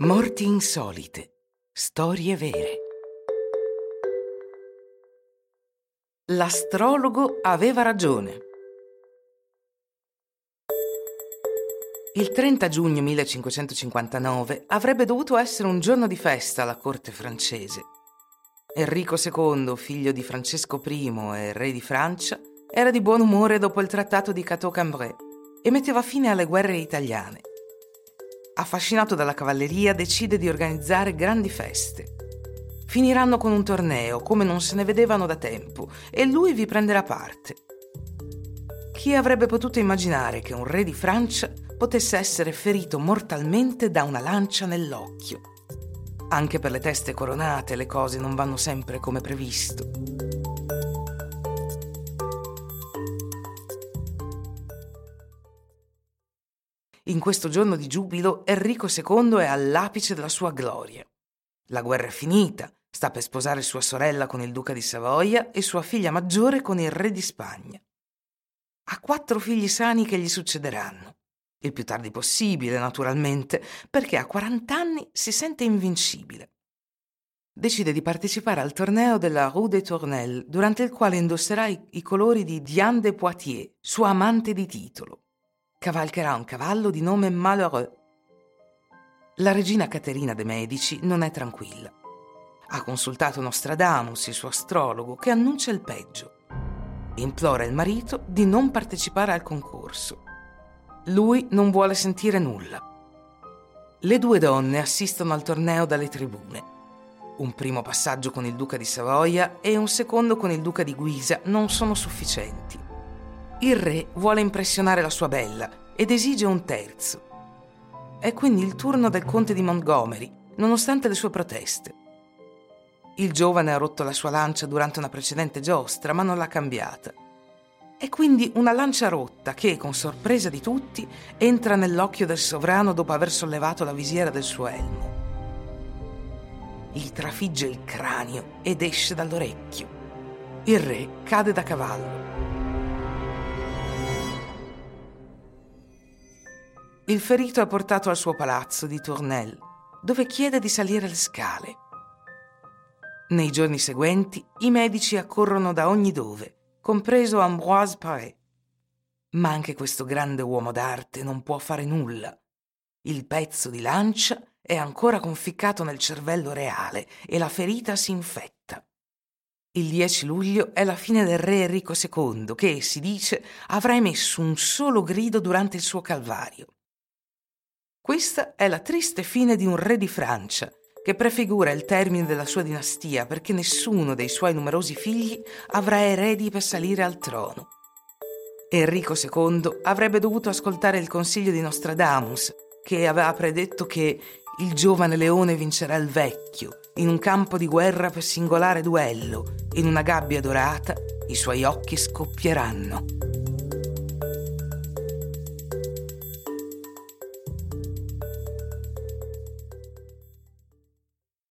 Morti insolite. Storie vere. L'astrologo aveva ragione. Il 30 giugno 1559 avrebbe dovuto essere un giorno di festa alla corte francese. Enrico II, figlio di Francesco I e re di Francia, era di buon umore dopo il trattato di Cateau-Cambrai e metteva fine alle guerre italiane affascinato dalla cavalleria, decide di organizzare grandi feste. Finiranno con un torneo, come non se ne vedevano da tempo, e lui vi prenderà parte. Chi avrebbe potuto immaginare che un re di Francia potesse essere ferito mortalmente da una lancia nell'occhio? Anche per le teste coronate le cose non vanno sempre come previsto. In questo giorno di giubilo Enrico II è all'apice della sua gloria. La guerra è finita, sta per sposare sua sorella con il duca di Savoia e sua figlia maggiore con il re di Spagna. Ha quattro figli sani che gli succederanno. Il più tardi possibile, naturalmente, perché a 40 anni si sente invincibile. Decide di partecipare al torneo della Rue des Tournelles, durante il quale indosserà i, colori di Diane de Poitiers, sua amante di titolo cavalcherà un cavallo di nome Malheureux. La regina Caterina de' Medici non è tranquilla. Ha consultato Nostradamus, il suo astrologo, che annuncia il peggio. Implora il marito di non partecipare al concorso. Lui non vuole sentire nulla. Le due donne assistono al torneo dalle tribune. Un primo passaggio con il duca di Savoia e un secondo con il duca di Guisa non sono sufficienti. Il re vuole impressionare la sua bella ed esige un terzo. È quindi il turno del conte di Montgomery, nonostante le sue proteste. Il giovane ha rotto la sua lancia durante una precedente giostra, ma non l'ha cambiata. È quindi una lancia rotta che, con sorpresa di tutti, entra nell'occhio del sovrano dopo aver sollevato la visiera del suo elmo. Gli trafigge il cranio ed esce dall'orecchio. Il re cade da cavallo. Il ferito è portato al suo palazzo di Tournelle, dove chiede di salire le scale. Nei giorni seguenti i medici accorrono da ogni dove, compreso Ambroise Paré. Ma anche questo grande uomo d'arte non può fare nulla. Il pezzo di lancia è ancora conficcato nel cervello reale e la ferita si infetta. Il 10 luglio è la fine del re Enrico II che, si dice, avrà emesso un solo grido durante il suo calvario. Questa è la triste fine di un re di Francia, che prefigura il termine della sua dinastia perché nessuno dei suoi numerosi figli avrà eredi per salire al trono. Enrico II avrebbe dovuto ascoltare il consiglio di Nostradamus, che aveva predetto che il giovane leone vincerà il vecchio, in un campo di guerra per singolare duello, in una gabbia dorata i suoi occhi scoppieranno.